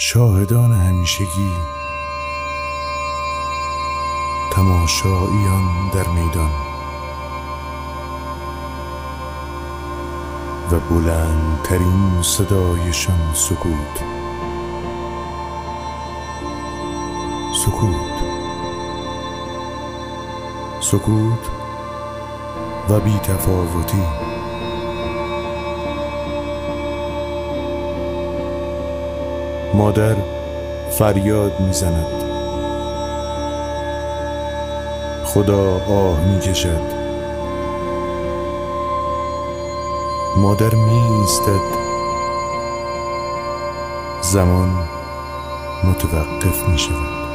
شاهدان همیشگی تماشاییان در میدان. و بلندترین صدایشان سکوت. سکوت. سکوت و بی تفاوتی مادر فریاد می‌زند. خدا آه می‌کشد. مادر می زمان متوقف می شود